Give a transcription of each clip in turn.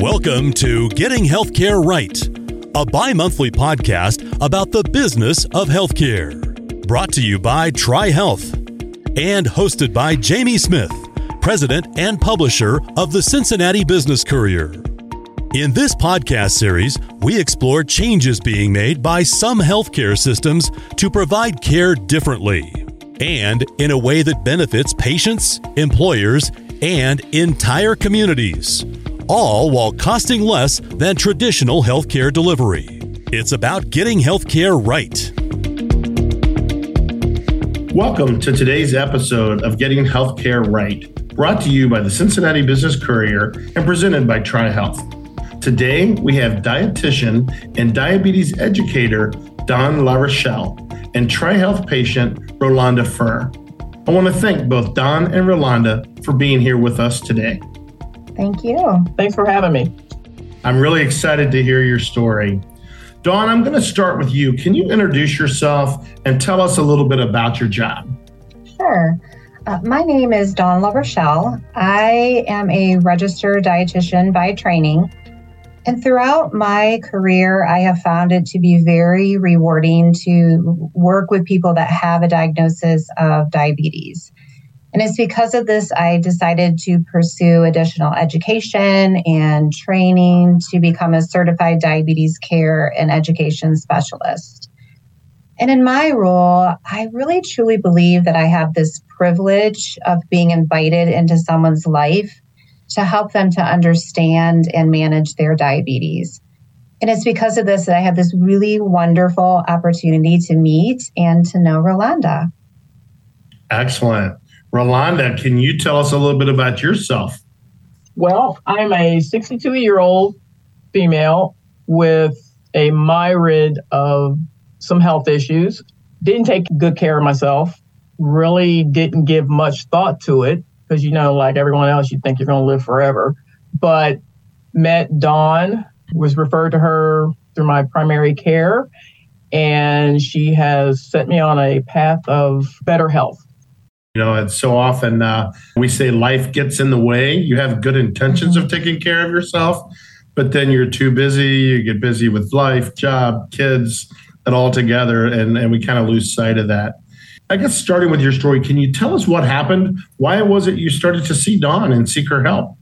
Welcome to Getting Healthcare Right, a bi monthly podcast about the business of healthcare. Brought to you by TriHealth and hosted by Jamie Smith, president and publisher of the Cincinnati Business Courier. In this podcast series, we explore changes being made by some healthcare systems to provide care differently and in a way that benefits patients, employers, and entire communities, all while costing less than traditional healthcare delivery. It's about getting healthcare right. Welcome to today's episode of Getting Healthcare Right, brought to you by the Cincinnati Business Courier and presented by TriHealth. Today, we have dietitian and diabetes educator Dawn LaRochelle and TriHealth patient Rolanda Furr. I want to thank both Dawn and Rolanda for being here with us today. Thank you. Thanks for having me. I'm really excited to hear your story. Dawn, I'm going to start with you. Can you introduce yourself and tell us a little bit about your job? Sure. Uh, my name is Dawn LaRochelle. I am a registered dietitian by training. And throughout my career, I have found it to be very rewarding to work with people that have a diagnosis of diabetes. And it's because of this, I decided to pursue additional education and training to become a certified diabetes care and education specialist. And in my role, I really truly believe that I have this privilege of being invited into someone's life to help them to understand and manage their diabetes. And it's because of this that I had this really wonderful opportunity to meet and to know Rolanda. Excellent. Rolanda, can you tell us a little bit about yourself? Well, I'm a 62 year old female with a myriad of some health issues. Didn't take good care of myself, really didn't give much thought to it because you know, like everyone else, you think you're going to live forever. But met Dawn, was referred to her through my primary care, and she has set me on a path of better health. You know, it's so often uh, we say life gets in the way. You have good intentions of taking care of yourself, but then you're too busy. You get busy with life, job, kids, it all together, and, and we kind of lose sight of that. I guess starting with your story, can you tell us what happened? Why was it you started to see Dawn and seek her help?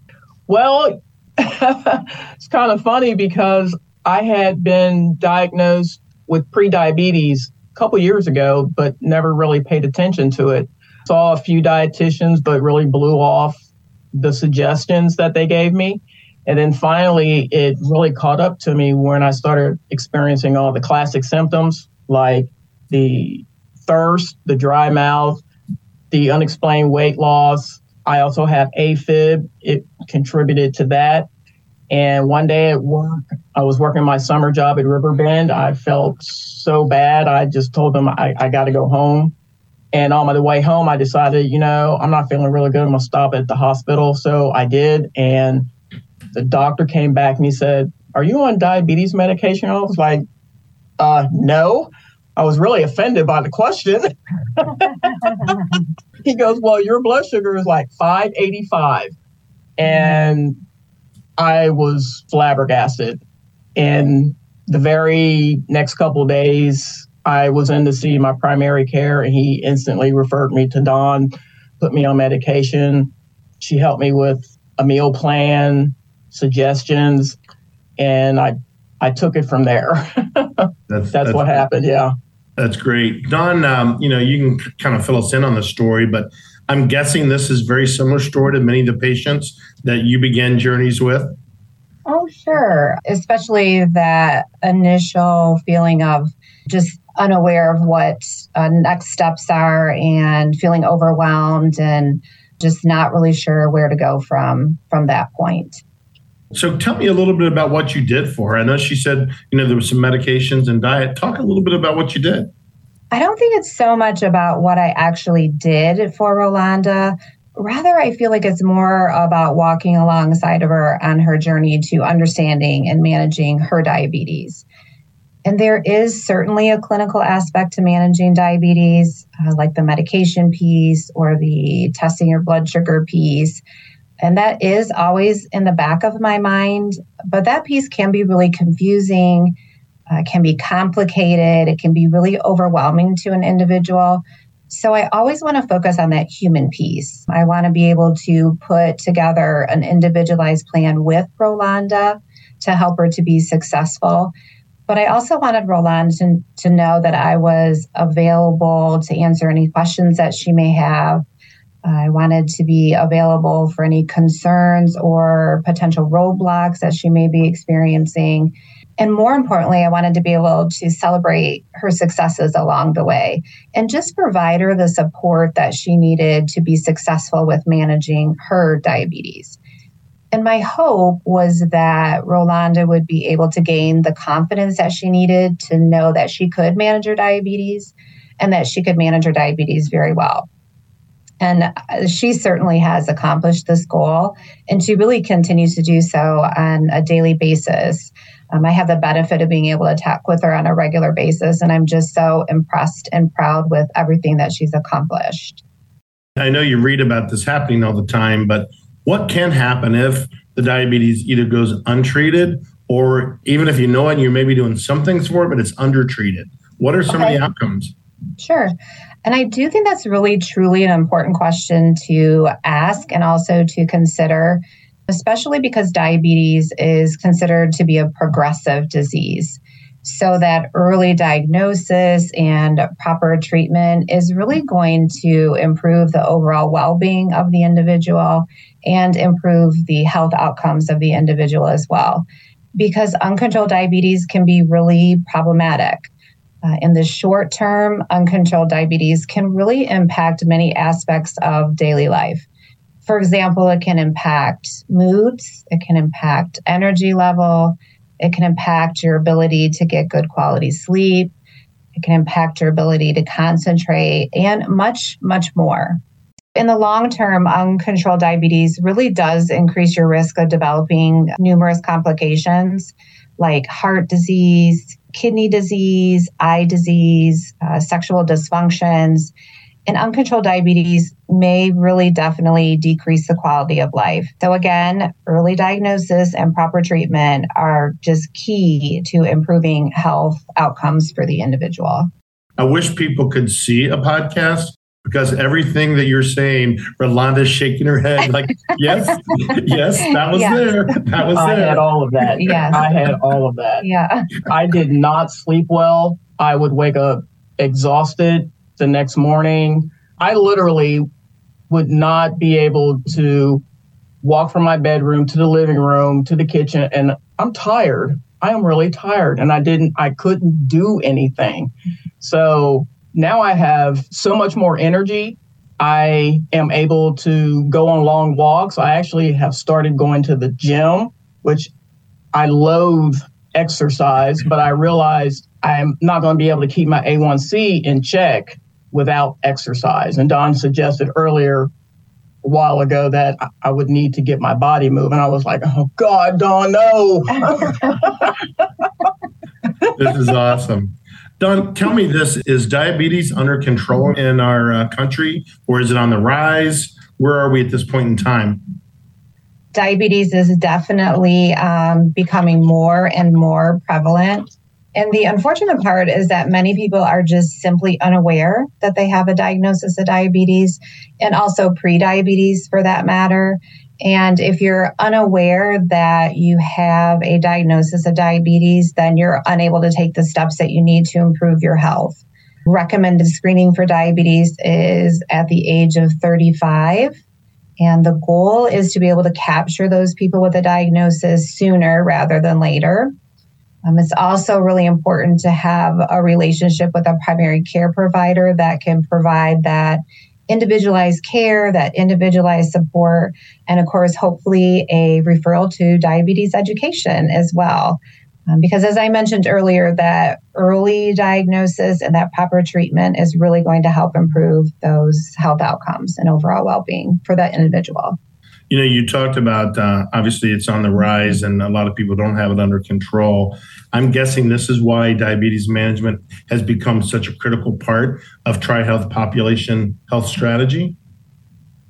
Well, it's kind of funny because I had been diagnosed with prediabetes a couple years ago, but never really paid attention to it. Saw a few dietitians, but really blew off the suggestions that they gave me. And then finally, it really caught up to me when I started experiencing all the classic symptoms like the thirst, the dry mouth, the unexplained weight loss. I also have AFib. It contributed to that. And one day at work, I was working my summer job at Riverbend. I felt so bad. I just told them I, I got to go home. And on my way home, I decided, you know, I'm not feeling really good. I'm going to stop at the hospital. So I did. And the doctor came back and he said, Are you on diabetes medication? I was like, uh, No. I was really offended by the question. he goes, Well, your blood sugar is like 585. And I was flabbergasted. And the very next couple of days, I was in to see my primary care, and he instantly referred me to Dawn, put me on medication. She helped me with a meal plan, suggestions, and I I took it from there. that's, that's, that's, what happened. Yeah. That's great. Dawn. um, you know, you can kind of fill us in on the story, but I'm guessing this is very similar story to many of the patients that you began journeys with. Oh, sure. Especially that initial feeling of just unaware of what uh, next steps are and feeling overwhelmed and just not really sure where to go from from that point. So tell me a little bit about what you did for her. I know she said, you know, there was some medications and diet. Talk a little bit about what you did. I don't think it's so much about what I actually did for Rolanda. Rather, I feel like it's more about walking alongside of her on her journey to understanding and managing her diabetes. And there is certainly a clinical aspect to managing diabetes, uh, like the medication piece or the testing your blood sugar piece. And that is always in the back of my mind. But that piece can be really confusing, uh, can be complicated, it can be really overwhelming to an individual. So I always want to focus on that human piece. I want to be able to put together an individualized plan with Rolanda to help her to be successful. But I also wanted Rolanda to, to know that I was available to answer any questions that she may have. I wanted to be available for any concerns or potential roadblocks that she may be experiencing. And more importantly, I wanted to be able to celebrate her successes along the way and just provide her the support that she needed to be successful with managing her diabetes. And my hope was that Rolanda would be able to gain the confidence that she needed to know that she could manage her diabetes and that she could manage her diabetes very well. And she certainly has accomplished this goal, and she really continues to do so on a daily basis. Um, I have the benefit of being able to talk with her on a regular basis, and I'm just so impressed and proud with everything that she's accomplished. I know you read about this happening all the time, but what can happen if the diabetes either goes untreated or even if you know it, and you may be doing some things for it, but it's undertreated? What are some okay. of the outcomes? Sure. And I do think that's really truly an important question to ask and also to consider especially because diabetes is considered to be a progressive disease. So, that early diagnosis and proper treatment is really going to improve the overall well being of the individual and improve the health outcomes of the individual as well. Because uncontrolled diabetes can be really problematic. Uh, in the short term, uncontrolled diabetes can really impact many aspects of daily life. For example, it can impact moods, it can impact energy level, it can impact your ability to get good quality sleep, it can impact your ability to concentrate, and much, much more. In the long term, uncontrolled diabetes really does increase your risk of developing numerous complications like heart disease, kidney disease, eye disease, uh, sexual dysfunctions, and uncontrolled diabetes may really definitely decrease the quality of life. So, again, early diagnosis and proper treatment are just key to improving health outcomes for the individual. I wish people could see a podcast because everything that you're saying, Rolanda's shaking her head like, yes, yes, that was yes. there. That was I there. I had all of that. Yes. I had all of that. Yeah. I did not sleep well. I would wake up exhausted the next morning. I literally would not be able to walk from my bedroom to the living room to the kitchen and I'm tired. I am really tired and I didn't I couldn't do anything. So now I have so much more energy. I am able to go on long walks. I actually have started going to the gym, which I loathe exercise, but I realized I'm not going to be able to keep my A1C in check without exercise. And Dawn suggested earlier a while ago that I would need to get my body moving. I was like, oh God, Dawn, no. this is awesome. Dawn, tell me this is diabetes under control in our uh, country or is it on the rise? Where are we at this point in time? Diabetes is definitely um, becoming more and more prevalent and the unfortunate part is that many people are just simply unaware that they have a diagnosis of diabetes and also pre-diabetes for that matter. And if you're unaware that you have a diagnosis of diabetes, then you're unable to take the steps that you need to improve your health. Recommended screening for diabetes is at the age of 35. And the goal is to be able to capture those people with a diagnosis sooner rather than later. Um, it's also really important to have a relationship with a primary care provider that can provide that individualized care, that individualized support, and of course, hopefully, a referral to diabetes education as well. Um, because as I mentioned earlier, that early diagnosis and that proper treatment is really going to help improve those health outcomes and overall well being for that individual. You know, you talked about uh, obviously it's on the rise and a lot of people don't have it under control. I'm guessing this is why diabetes management has become such a critical part of TriHealth population health strategy.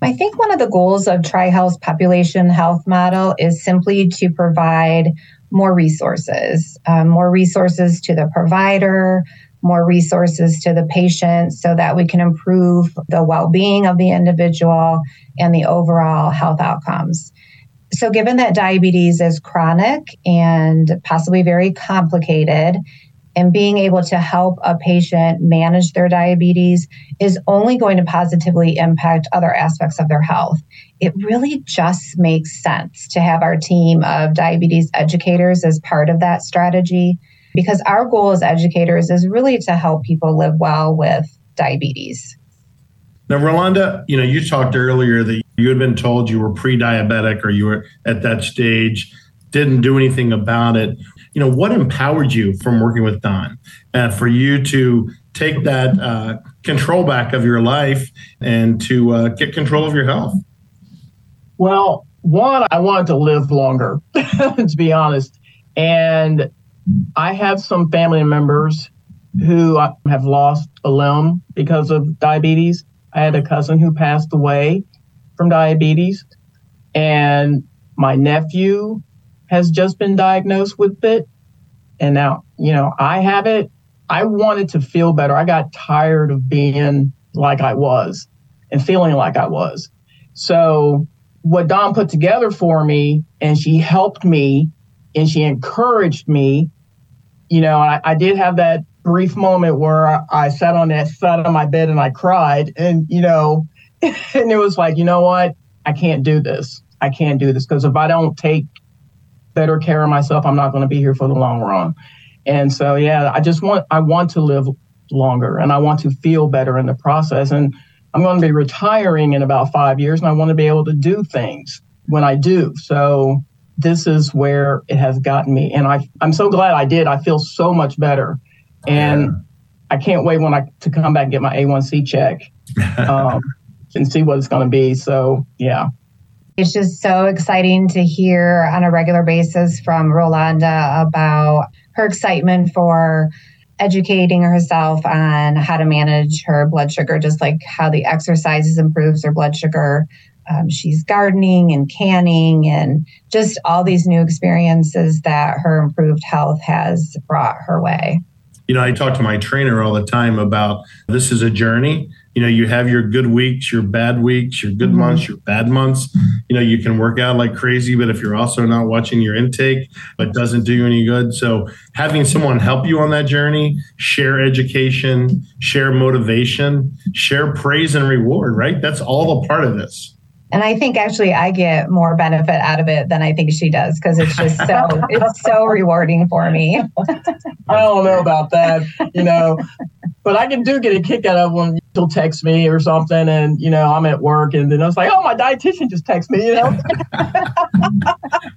I think one of the goals of TriHealth's population health model is simply to provide more resources, um, more resources to the provider, more resources to the patient so that we can improve the well being of the individual and the overall health outcomes. So, given that diabetes is chronic and possibly very complicated, and being able to help a patient manage their diabetes is only going to positively impact other aspects of their health. It really just makes sense to have our team of diabetes educators as part of that strategy because our goal as educators is really to help people live well with diabetes. Now, Rolanda, you know, you talked earlier that you had been told you were pre-diabetic or you were at that stage, didn't do anything about it. You know, what empowered you from working with Dawn uh, for you to take that uh, control back of your life and to uh, get control of your health? Well, one, I wanted to live longer, to be honest. And I have some family members who have lost a limb because of diabetes. I had a cousin who passed away from diabetes, and my nephew has just been diagnosed with it. And now, you know, I have it. I wanted to feel better. I got tired of being like I was and feeling like I was. So, what Dawn put together for me, and she helped me and she encouraged me you know, I, I did have that brief moment where I, I sat on that side of my bed and I cried. And, you know, and it was like, you know what? I can't do this. I can't do this because if I don't take better care of myself, I'm not going to be here for the long run. And so, yeah, I just want, I want to live longer and I want to feel better in the process. And I'm going to be retiring in about five years and I want to be able to do things when I do. So this is where it has gotten me. And I, I'm so glad I did. I feel so much better. And yeah. I can't wait when I to come back and get my A1C check um, and see what it's going to be. So, yeah. It's just so exciting to hear on a regular basis from Rolanda about her excitement for educating herself on how to manage her blood sugar, just like how the exercises improves her blood sugar. Um, she's gardening and canning and just all these new experiences that her improved health has brought her way. You know, I talk to my trainer all the time about this is a journey. You know, you have your good weeks, your bad weeks, your good mm-hmm. months, your bad months. You know, you can work out like crazy, but if you're also not watching your intake, it doesn't do you any good. So, having someone help you on that journey, share education, share motivation, share praise and reward, right? That's all a part of this. And I think actually I get more benefit out of it than I think she does because it's just so it's so rewarding for me. I don't know about that, you know, but I can do get a kick out of when she'll text me or something, and you know I'm at work, and then I was like, oh, my dietitian just texted me, you know.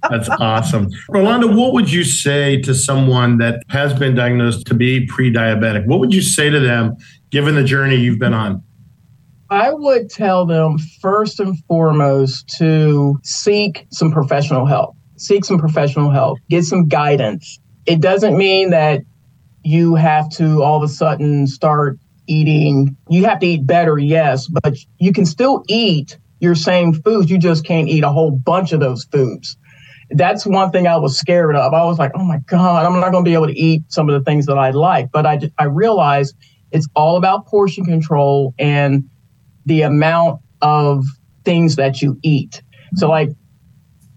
That's awesome, Rolanda. What would you say to someone that has been diagnosed to be pre-diabetic? What would you say to them, given the journey you've been on? I would tell them first and foremost to seek some professional help. Seek some professional help. Get some guidance. It doesn't mean that you have to all of a sudden start eating. You have to eat better, yes, but you can still eat your same foods. You just can't eat a whole bunch of those foods. That's one thing I was scared of. I was like, oh my God, I'm not going to be able to eat some of the things that I like. But I, I realized it's all about portion control and the amount of things that you eat. So, like,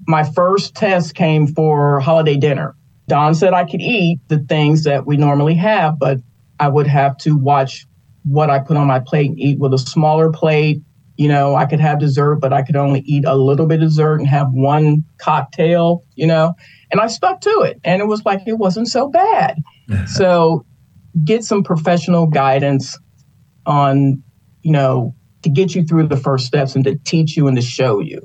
my first test came for holiday dinner. Dawn said I could eat the things that we normally have, but I would have to watch what I put on my plate and eat with a smaller plate. You know, I could have dessert, but I could only eat a little bit of dessert and have one cocktail, you know, and I stuck to it. And it was like, it wasn't so bad. so get some professional guidance on, you know, to get you through the first steps and to teach you and to show you.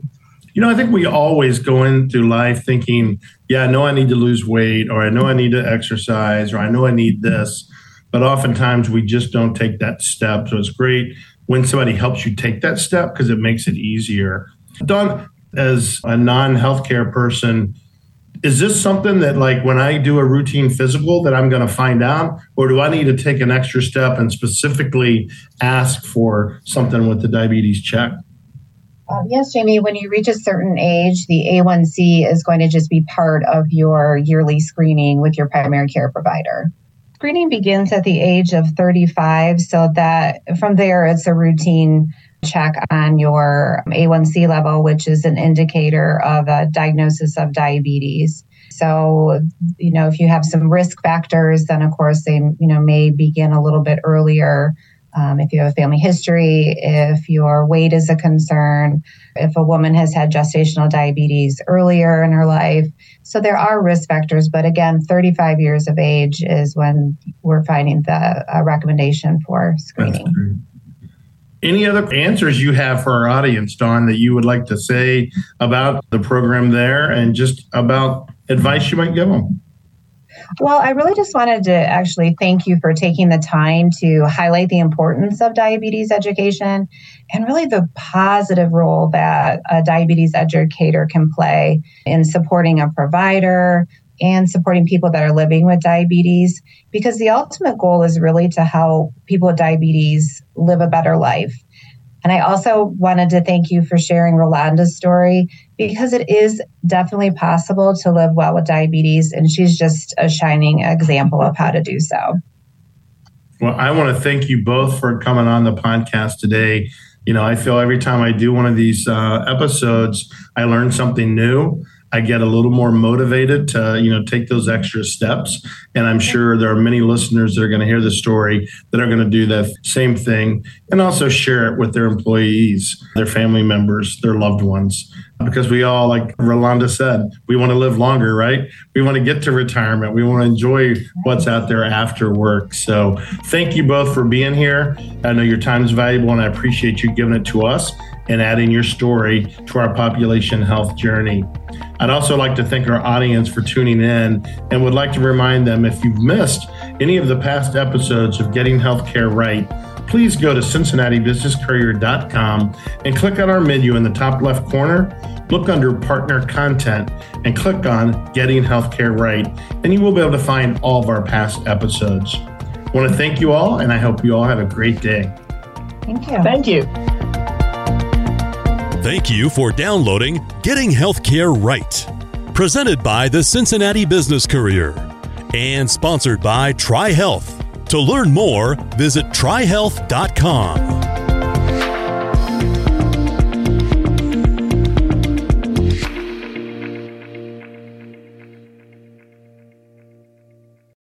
You know, I think we always go into life thinking, yeah, I know I need to lose weight, or I know I need to exercise, or I know I need this. But oftentimes we just don't take that step. So it's great when somebody helps you take that step because it makes it easier. Dawn, as a non healthcare person, is this something that like when I do a routine physical that I'm going to find out, or do I need to take an extra step and specifically ask for something with the diabetes check? Uh, yes, Jamie, when you reach a certain age, the A1C is going to just be part of your yearly screening with your primary care provider. Screening begins at the age of 35, so that from there it's a routine check on your A1C level, which is an indicator of a diagnosis of diabetes. So, you know, if you have some risk factors, then of course they, you know, may begin a little bit earlier. Um, if you have a family history, if your weight is a concern, if a woman has had gestational diabetes earlier in her life. So there are risk factors, but again, 35 years of age is when we're finding the uh, recommendation for screening. Any other answers you have for our audience, Dawn, that you would like to say about the program there and just about advice you might give them? Well, I really just wanted to actually thank you for taking the time to highlight the importance of diabetes education and really the positive role that a diabetes educator can play in supporting a provider and supporting people that are living with diabetes because the ultimate goal is really to help people with diabetes live a better life. And I also wanted to thank you for sharing Rolanda's story because it is definitely possible to live well with diabetes, and she's just a shining example of how to do so. Well, I want to thank you both for coming on the podcast today. You know, I feel every time I do one of these uh, episodes, I learn something new. I get a little more motivated to, you know, take those extra steps. And I'm sure there are many listeners that are going to hear the story that are going to do the same thing and also share it with their employees, their family members, their loved ones. Because we all, like Rolanda said, we want to live longer, right? We want to get to retirement. We want to enjoy what's out there after work. So thank you both for being here. I know your time is valuable and I appreciate you giving it to us and adding your story to our population health journey. I'd also like to thank our audience for tuning in and would like to remind them if you've missed any of the past episodes of Getting Healthcare Right, please go to CincinnatiBusinessCourier.com and click on our menu in the top left corner. Look under Partner Content and click on Getting Healthcare Right, and you will be able to find all of our past episodes. I want to thank you all, and I hope you all have a great day. Thank you. Thank you. Thank you for downloading Getting Healthcare Right, presented by the Cincinnati Business Courier and sponsored by TriHealth. To learn more, visit trihealth.com.